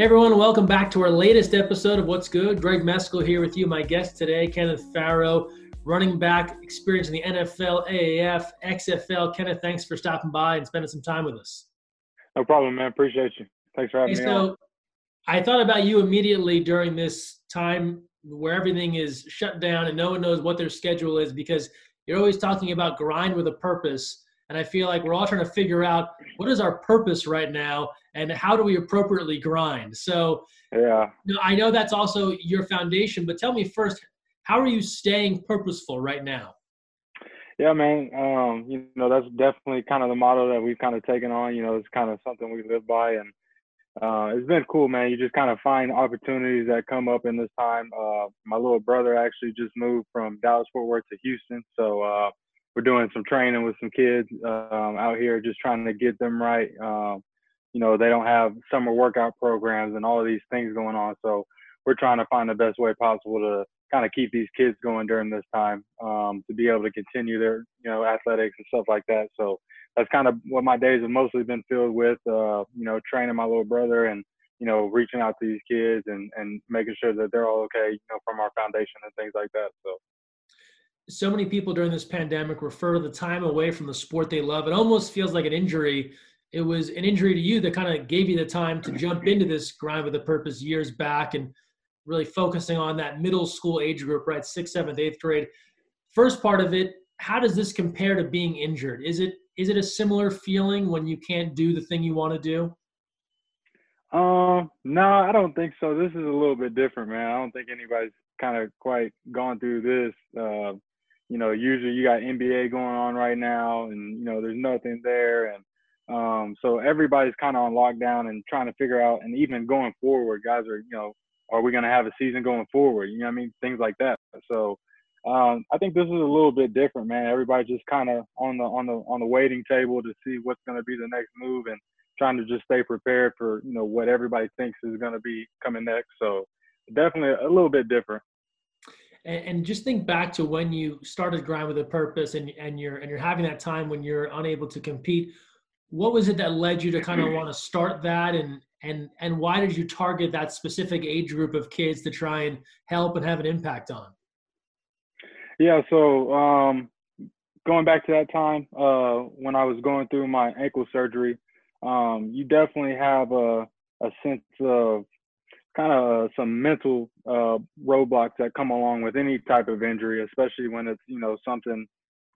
Hey everyone, welcome back to our latest episode of What's Good. Greg Meskel here with you. My guest today, Kenneth Farrow, running back, experience in the NFL, AAF, XFL. Kenneth, thanks for stopping by and spending some time with us. No problem, man. Appreciate you. Thanks for having hey, me so on. I thought about you immediately during this time where everything is shut down and no one knows what their schedule is because you're always talking about grind with a purpose. And I feel like we're all trying to figure out what is our purpose right now and how do we appropriately grind. So, yeah, you know, I know that's also your foundation, but tell me first, how are you staying purposeful right now? Yeah, man. Um, you know, that's definitely kind of the motto that we've kind of taken on. You know, it's kind of something we live by, and uh, it's been cool, man. You just kind of find opportunities that come up in this time. Uh, my little brother actually just moved from Dallas Fort Worth to Houston, so uh, we're doing some training with some kids um, out here, just trying to get them right. Um, you know, they don't have summer workout programs and all of these things going on, so we're trying to find the best way possible to kind of keep these kids going during this time um, to be able to continue their, you know, athletics and stuff like that. So that's kind of what my days have mostly been filled with. Uh, you know, training my little brother and you know, reaching out to these kids and and making sure that they're all okay, you know, from our foundation and things like that. So so many people during this pandemic refer to the time away from the sport they love. It almost feels like an injury. It was an injury to you that kind of gave you the time to jump into this grind with a purpose years back and really focusing on that middle school age group, right? Sixth, seventh, eighth grade. First part of it, how does this compare to being injured? Is it is it a similar feeling when you can't do the thing you want to do? Um, no, I don't think so. This is a little bit different, man. I don't think anybody's kind of quite gone through this. Uh, you know, usually you got NBA going on right now, and you know, there's nothing there, and um, so everybody's kind of on lockdown and trying to figure out, and even going forward, guys are, you know, are we going to have a season going forward? You know I mean? Things like that. So um, I think this is a little bit different, man. Everybody just kind of on the on the on the waiting table to see what's going to be the next move and trying to just stay prepared for you know what everybody thinks is going to be coming next. So definitely a little bit different and, and just think back to when you started grind with a purpose and, and you're and you're having that time when you're unable to compete what was it that led you to kind of want to start that? And and and why did you target that specific age group of kids to try and help and have an impact on? Yeah so um going back to that time uh when i was going through my ankle surgery um you definitely have a a sense of kind of uh, some mental uh, roadblocks that come along with any type of injury, especially when it's you know something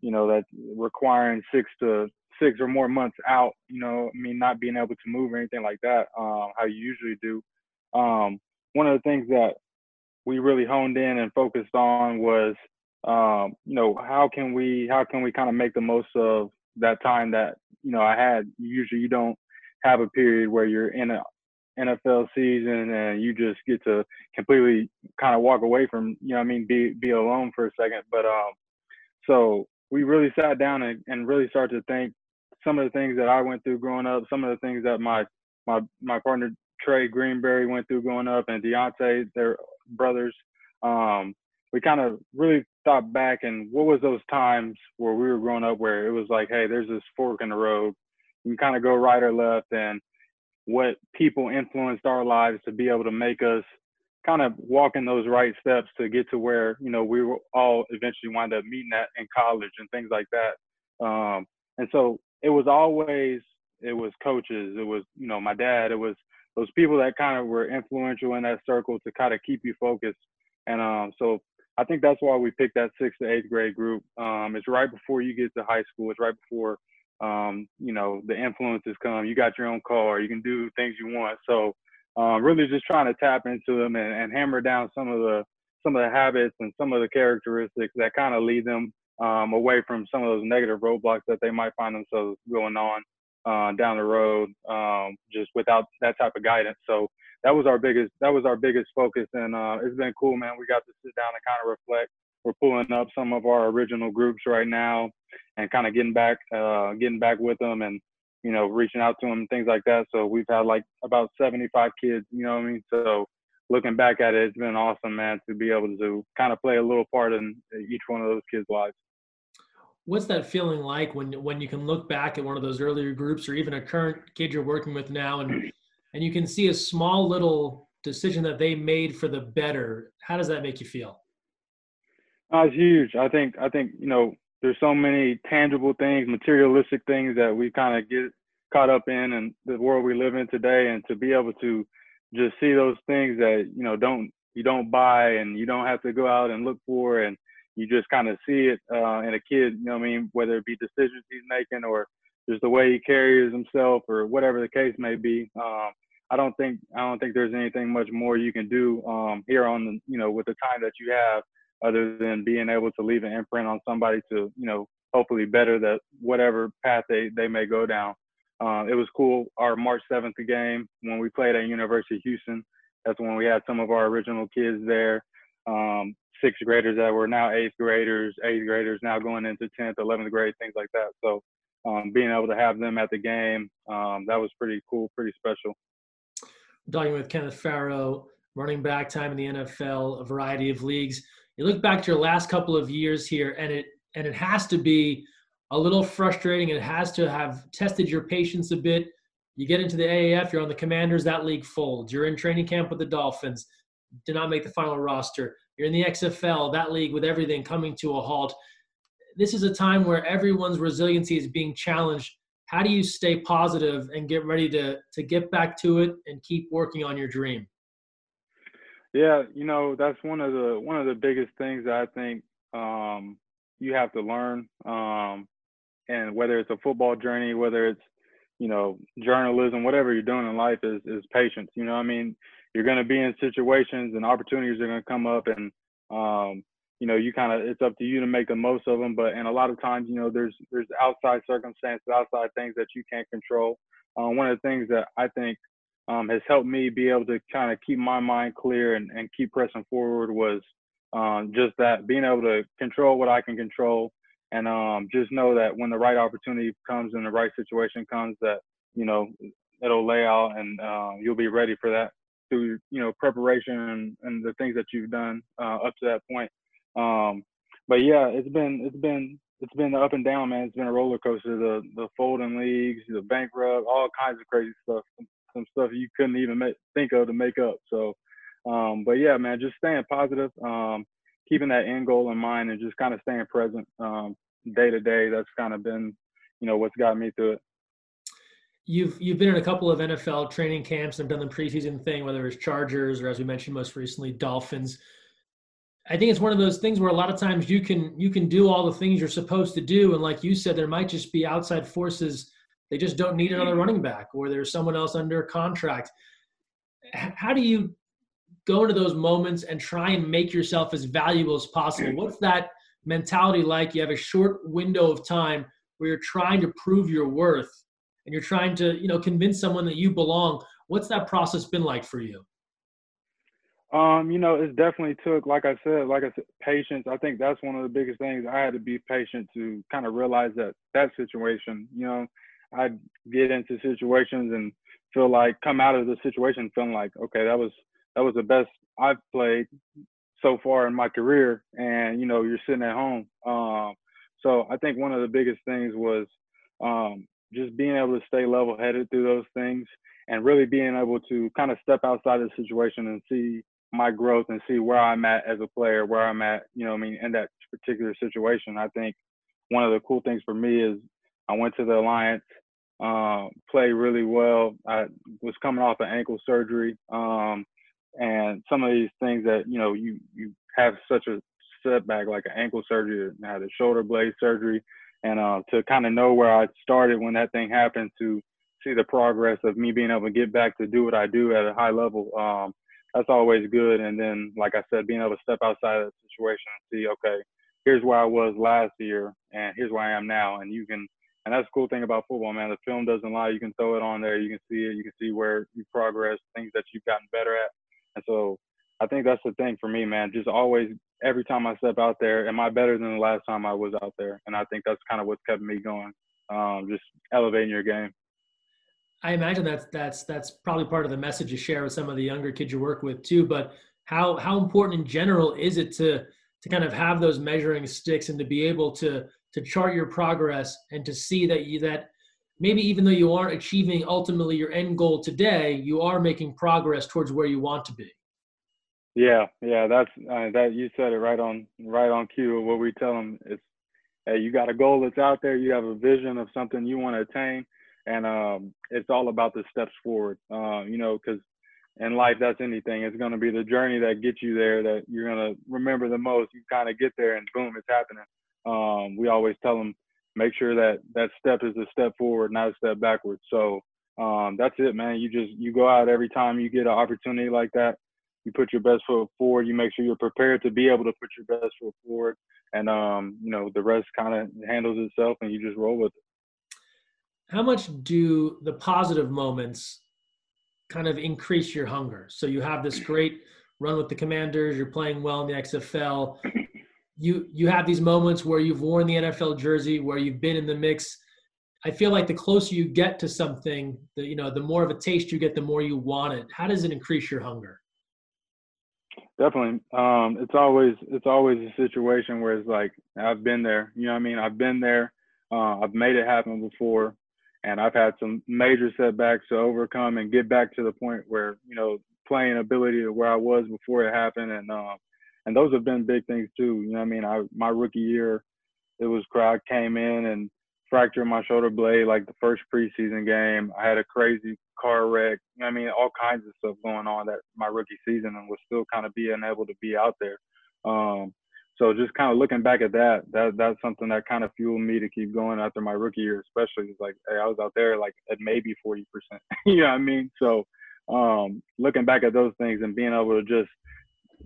you know that requiring six to six or more months out. You know, I mean, not being able to move or anything like that, um, how you usually do. Um, one of the things that we really honed in and focused on was, um, you know, how can we how can we kind of make the most of that time that you know I had. Usually, you don't have a period where you're in a NFL season and you just get to completely kind of walk away from, you know I mean, be be alone for a second. But um so we really sat down and, and really started to think some of the things that I went through growing up, some of the things that my my my partner Trey Greenberry went through growing up and Deontay, their brothers. Um, we kind of really thought back and what was those times where we were growing up where it was like, hey, there's this fork in the road. You can kind of go right or left and what people influenced our lives to be able to make us kind of walk in those right steps to get to where you know we were all eventually wind up meeting at in college and things like that. Um, and so it was always it was coaches it was you know my dad it was those people that kind of were influential in that circle to kind of keep you focused. And um, so i think that's why we picked that sixth to eighth grade group. Um, it's right before you get to high school it's right before um, you know, the influences come. You got your own car. You can do things you want. So um, really just trying to tap into them and, and, hammer down some of the some of the habits and some of the characteristics that kind of lead them um, away from some of those negative roadblocks that they might find themselves going on uh, down the road um, just without that type of guidance. So that was our biggest that was our biggest focus, and uh, it's been cool, man. We got to sit down and kind of reflect we're pulling up some of our original groups right now and kind of getting back uh, getting back with them and you know reaching out to them things like that so we've had like about 75 kids you know what i mean so looking back at it it's been awesome man to be able to kind of play a little part in each one of those kids lives what's that feeling like when when you can look back at one of those earlier groups or even a current kid you're working with now and and you can see a small little decision that they made for the better. How does that make you feel? Uh, it's huge. I think I think you know there's so many tangible things, materialistic things that we kind of get caught up in and the world we live in today, and to be able to just see those things that you know don't you don't buy and you don't have to go out and look for and you just kind of see it uh, in a kid, you know I mean, whether it be decisions he's making or just the way he carries himself or whatever the case may be. Um, I don't think I don't think there's anything much more you can do um, here on the you know with the time that you have other than being able to leave an imprint on somebody to you know hopefully better that whatever path they they may go down. Uh, it was cool. Our March 7th game when we played at University of Houston. That's when we had some of our original kids there. Um, sixth graders that were now eighth graders, eighth graders now going into 10th, 11th grade, things like that. So um, being able to have them at the game, um, that was pretty cool, pretty special. talking with Kenneth Farrow, running back time in the NFL, a variety of leagues. You look back to your last couple of years here, and it and it has to be a little frustrating. It has to have tested your patience a bit. You get into the AAF, you're on the Commanders, that league folds. You're in training camp with the Dolphins, did not make the final roster. You're in the XFL, that league with everything coming to a halt. This is a time where everyone's resiliency is being challenged. How do you stay positive and get ready to to get back to it and keep working on your dream? Yeah, you know that's one of the one of the biggest things I think um, you have to learn. Um, and whether it's a football journey, whether it's you know journalism, whatever you're doing in life, is is patience. You know, I mean, you're going to be in situations and opportunities are going to come up and um, you know you kind of it's up to you to make the most of them but and a lot of times you know there's there's outside circumstances outside things that you can't control uh, one of the things that i think um, has helped me be able to kind of keep my mind clear and, and keep pressing forward was um, just that being able to control what i can control and um, just know that when the right opportunity comes and the right situation comes that you know it'll lay out and uh, you'll be ready for that through you know preparation and, and the things that you've done uh, up to that point. Um, but yeah, it's been it's been it's been up and down, man. It's been a roller coaster. The the folding leagues, the bankrupt, all kinds of crazy stuff. Some, stuff you couldn't even make, think of to make up. So, um, but yeah, man, just staying positive, um, keeping that end goal in mind, and just kind of staying present um, day to day. That's kind of been, you know, what's got me through it you've you've been in a couple of NFL training camps and done the preseason thing, whether it's Chargers or as we mentioned most recently, Dolphins. I think it's one of those things where a lot of times you can you can do all the things you're supposed to do, and like you said, there might just be outside forces. They just don't need another running back, or there's someone else under contract. How do you go into those moments and try and make yourself as valuable as possible? What's that mentality like? You have a short window of time where you're trying to prove your worth and you're trying to you know convince someone that you belong what's that process been like for you um, you know, it definitely took, like I said, like I said, patience. I think that's one of the biggest things. I had to be patient to kind of realize that that situation, you know, I'd get into situations and feel like come out of the situation feeling like, okay, that was that was the best I've played so far in my career, and you know, you're sitting at home. Um, so I think one of the biggest things was um, just being able to stay level headed through those things and really being able to kind of step outside of the situation and see my growth and see where I'm at as a player, where I'm at, you know, I mean, in that particular situation. I think one of the cool things for me is I went to the Alliance, uh, played really well. I was coming off an ankle surgery, um, and some of these things that you know you you have such a setback like an ankle surgery, I had a shoulder blade surgery, and uh, to kind of know where I started when that thing happened, to see the progress of me being able to get back to do what I do at a high level, um, that's always good. And then, like I said, being able to step outside of the situation and see, okay, here's where I was last year, and here's where I am now, and you can. And that's the cool thing about football, man. The film doesn't lie. You can throw it on there. You can see it. You can see where you progress, things that you've gotten better at. And so I think that's the thing for me, man. Just always every time I step out there, am I better than the last time I was out there? And I think that's kind of what's kept me going. Um, just elevating your game. I imagine that's that's that's probably part of the message you share with some of the younger kids you work with too. But how how important in general is it to to kind of have those measuring sticks and to be able to to chart your progress and to see that you that maybe even though you aren't achieving ultimately your end goal today, you are making progress towards where you want to be. Yeah, yeah, that's uh, that. You said it right on, right on cue. What we tell them is, hey, you got a goal that's out there. You have a vision of something you want to attain, and um, it's all about the steps forward. Uh, you know, because in life, that's anything. It's going to be the journey that gets you there that you're going to remember the most. You kind of get there, and boom, it's happening. Um, we always tell them, make sure that that step is a step forward, not a step backwards. So um, that's it, man. You just you go out every time you get an opportunity like that you put your best foot forward. You make sure you're prepared to be able to put your best foot forward, and um, you know the rest kind of handles itself, and you just roll with it. How much do the positive moments kind of increase your hunger? So you have this great run with the Commanders. You're playing well in the XFL. You you have these moments where you've worn the NFL jersey, where you've been in the mix. I feel like the closer you get to something, the you know, the more of a taste you get, the more you want it. How does it increase your hunger? Definitely. Um, it's always it's always a situation where it's like I've been there. You know what I mean? I've been there. Uh, I've made it happen before, and I've had some major setbacks to overcome and get back to the point where you know playing ability to where I was before it happened, and uh, and those have been big things too. You know what I mean? I my rookie year, it was crowd came in and fractured my shoulder blade like the first preseason game. I had a crazy car wreck. I mean, all kinds of stuff going on that my rookie season and was still kind of being able to be out there. Um, so just kind of looking back at that, that that's something that kind of fueled me to keep going after my rookie year, especially. It's like, hey, I was out there like at maybe 40%. you know what I mean? So um, looking back at those things and being able to just,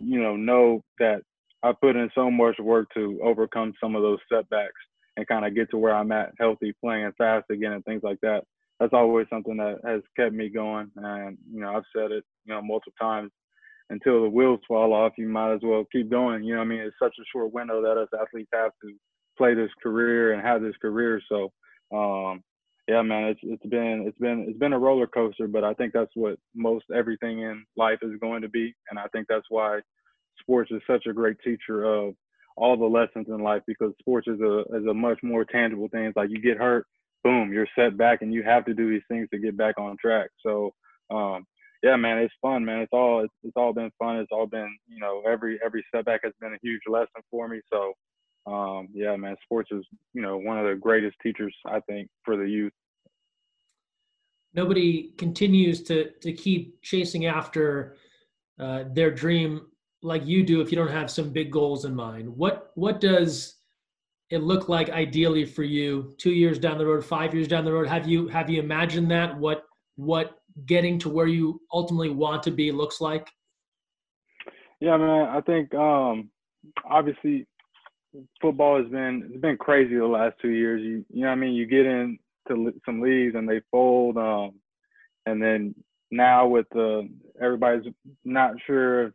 you know, know that I put in so much work to overcome some of those setbacks and kind of get to where I'm at, healthy, playing fast again, and things like that. That's always something that has kept me going. And you know, I've said it, you know, multiple times. Until the wheels fall off, you might as well keep going. You know, I mean, it's such a short window that us athletes have to play this career and have this career. So, um, yeah, man, it's it's been it's been it's been a roller coaster, but I think that's what most everything in life is going to be, and I think that's why sports is such a great teacher of all the lessons in life because sports is a is a much more tangible thing. It's like you get hurt, boom, you're set back, and you have to do these things to get back on track. So, um, yeah, man, it's fun, man. It's all it's, it's all been fun. It's all been you know every every setback has been a huge lesson for me. So, um, yeah, man, sports is you know one of the greatest teachers I think for the youth. Nobody continues to to keep chasing after uh, their dream like you do if you don't have some big goals in mind. What what does it look like ideally for you two years down the road five years down the road? Have you have you imagined that? What what getting to where you ultimately want to be looks like? Yeah man i think um obviously football has been it's been crazy the last two years. You you know what i mean? You get into some leagues and they fold um and then now with the everybody's not sure if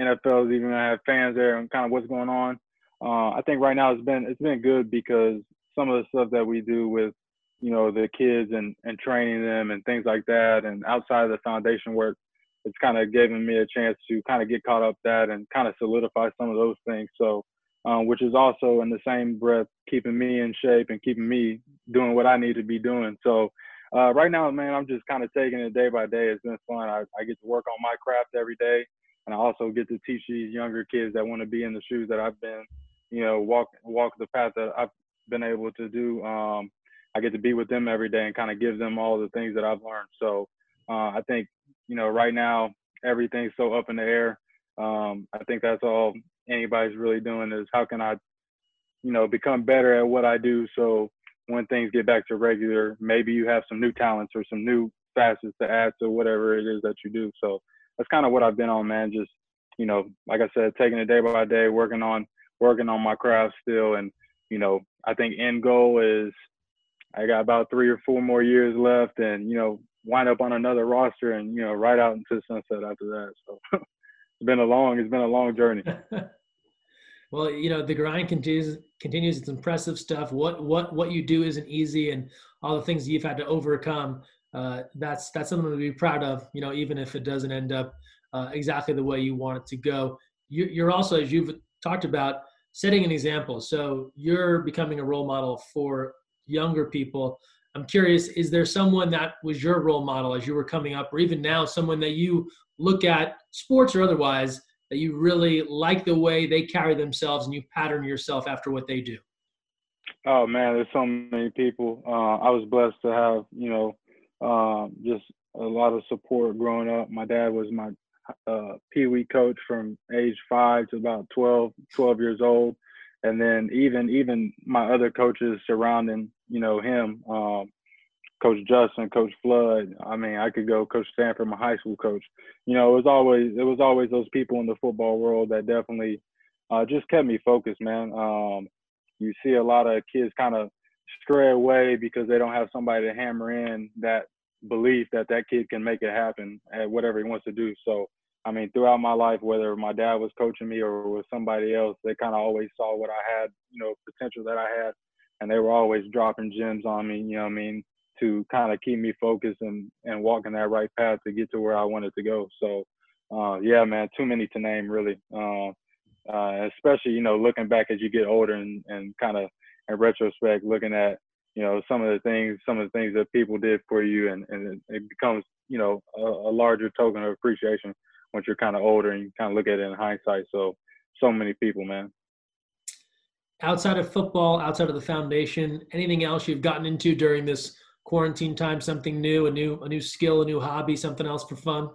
NFL is even gonna have fans there and kind of what's going on. Uh, I think right now it's been it's been good because some of the stuff that we do with you know the kids and and training them and things like that and outside of the foundation work it's kind of given me a chance to kind of get caught up that and kind of solidify some of those things so um, which is also in the same breath keeping me in shape and keeping me doing what i need to be doing so uh, right now man i'm just kind of taking it day by day it's been fun I, I get to work on my craft every day and I also get to teach these younger kids that want to be in the shoes that I've been, you know, walk walk the path that I've been able to do. Um, I get to be with them every day and kind of give them all the things that I've learned. So uh, I think, you know, right now everything's so up in the air. Um, I think that's all anybody's really doing is how can I, you know, become better at what I do. So when things get back to regular, maybe you have some new talents or some new facets to add to whatever it is that you do. So that's kind of what I've been on, man. Just you know, like I said, taking it day by day, working on working on my craft still, and you know, I think end goal is I got about three or four more years left, and you know, wind up on another roster, and you know, right out into sunset after that. So it's been a long, it's been a long journey. well, you know, the grind continues. Continues. It's impressive stuff. What what what you do isn't easy, and all the things you've had to overcome uh, that's that's something to be proud of. You know, even if it doesn't end up uh, exactly the way you want it to go. You, you're also, as you've talked about, setting an example. So you're becoming a role model for younger people. I'm curious, is there someone that was your role model as you were coming up, or even now, someone that you look at, sports or otherwise, that you really like the way they carry themselves and you pattern yourself after what they do? Oh man, there's so many people. Uh, I was blessed to have, you know, um, just a lot of support growing up. My dad was my uh, pee wee coach from age five to about 12, 12 years old, and then even even my other coaches surrounding, you know, him. Um, Coach Justin, Coach Flood. I mean, I could go Coach Stanford, my high school coach. You know, it was always it was always those people in the football world that definitely uh, just kept me focused, man. Um, you see a lot of kids kind of stray away because they don't have somebody to hammer in that belief that that kid can make it happen at whatever he wants to do. So, I mean, throughout my life, whether my dad was coaching me or was somebody else, they kind of always saw what I had, you know, potential that I had, and they were always dropping gems on me. You know, I mean, to kind of keep me focused and and walking that right path to get to where I wanted to go. So, uh, yeah, man, too many to name really. Uh, uh, especially you know looking back as you get older and and kind of in retrospect looking at you know some of the things some of the things that people did for you and and it, becomes you know a, a, larger token of appreciation once you're kind of older and you kind of look at it in hindsight so so many people man outside of football outside of the foundation anything else you've gotten into during this quarantine time something new a new a new skill a new hobby something else for fun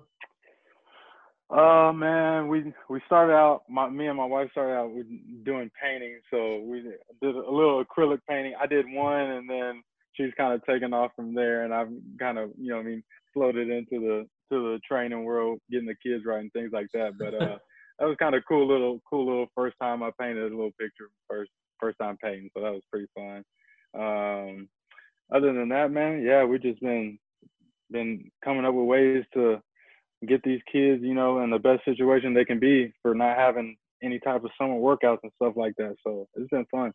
uh man, we we started out. My me and my wife started out with doing painting, so we did a little acrylic painting. I did one, and then she's kind of taken off from there, and I've kind of you know I mean floated into the to the training world, getting the kids right and things like that. But uh, that was kind of cool little cool little first time I painted a little picture first first time painting, so that was pretty fun. Um, other than that, man, yeah, we've just been been coming up with ways to get these kids, you know, in the best situation they can be for not having any type of summer workouts and stuff like that. So it's been fun.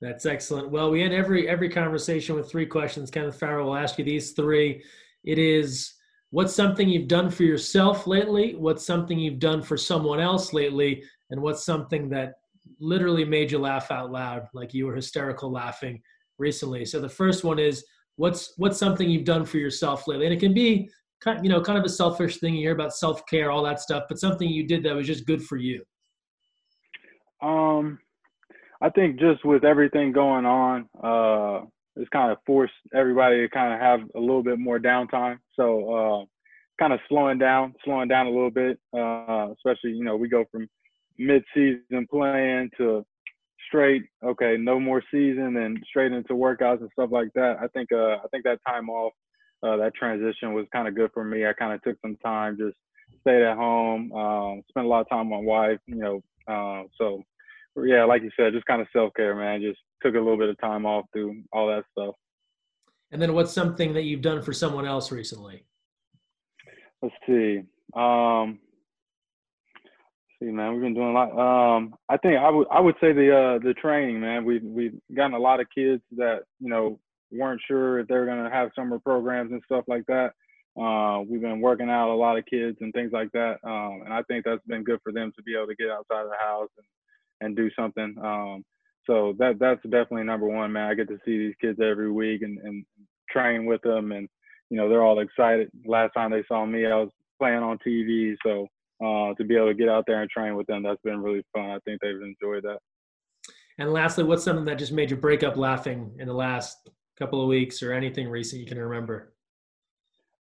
That's excellent. Well, we end every every conversation with three questions. Kenneth Farrow will ask you these three. It is what's something you've done for yourself lately, what's something you've done for someone else lately, and what's something that literally made you laugh out loud, like you were hysterical laughing recently. So the first one is what's what's something you've done for yourself lately, and it can be kind you know kind of a selfish thing. You hear about self-care all that stuff but something you did that was just good for you. Um i think just with everything going on uh it's kind of forced everybody to kind of have a little bit more downtime. So uh kind of slowing down slowing down a little bit uh especially you know we go from mid-season playing to straight okay no more season and straight into workouts and stuff like that i think uh i think that time off uh, that transition was kind of good for me. I kind of took some time, just stayed at home, um, spent a lot of time with my wife, you know. Uh, so, yeah, like you said, just kind of self care, man. Just took a little bit of time off through all that stuff. And then, what's something that you've done for someone else recently? Let's see. Um, see, man, we've been doing a lot. Um, I think I would I would say the uh, the training, man. We we've gotten a lot of kids that you know weren't sure if they were to have summer programs and stuff like that. Uh, we've been working out a lot of kids and things like that, um, and I think that's been good for them to be able to get outside of the house and and do something. Um, so that that's definitely number one, man. I get to see these kids every week and, and train with them, and you know they're all excited. Last time they saw me, I was playing on TV, so uh, to be able to get out there and train with them, that's been really fun. I think they've enjoyed that. And lastly, what's something that just made you break up laughing in the last couple of weeks or anything recent you can remember?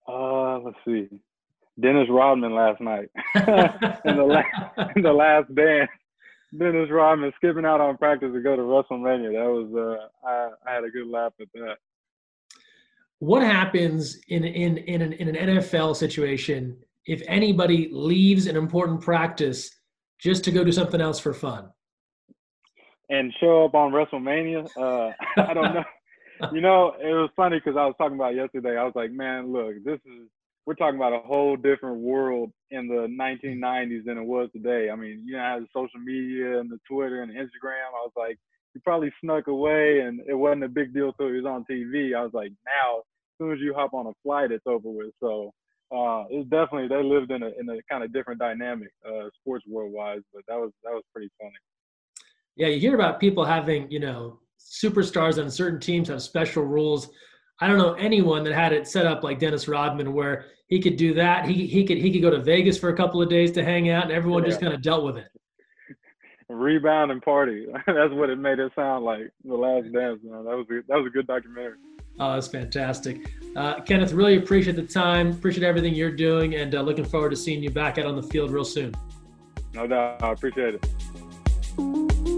Uh, let's see. Dennis Rodman last night in the last in the last dance. Dennis Rodman skipping out on practice to go to WrestleMania. That was uh, I, I had a good laugh at that. What happens in in in an, in an NFL situation if anybody leaves an important practice just to go do something else for fun? And show up on WrestleMania? Uh, I don't know you know, it was funny because I was talking about yesterday. I was like, man, look, this is we're talking about a whole different world in the 1990s than it was today. I mean, you know, have the social media and the Twitter and the Instagram. I was like, he probably snuck away, and it wasn't a big deal till he was on TV. I was like, now, as soon as you hop on a flight, it's over with. So uh, it's definitely they lived in a in a kind of different dynamic, uh, sports world wise. But that was that was pretty funny. Yeah, you hear about people having you know superstars on certain teams have special rules. I don't know anyone that had it set up like Dennis Rodman, where he could do that. He he could he could go to Vegas for a couple of days to hang out, and everyone yeah. just kind of dealt with it. Rebound and party. That's what it made it sound like. The Last Dance. Man. That was a, that was a good documentary. Oh, that's fantastic. Uh, Kenneth, really appreciate the time. Appreciate everything you're doing, and uh, looking forward to seeing you back out on the field real soon. No doubt. I appreciate it.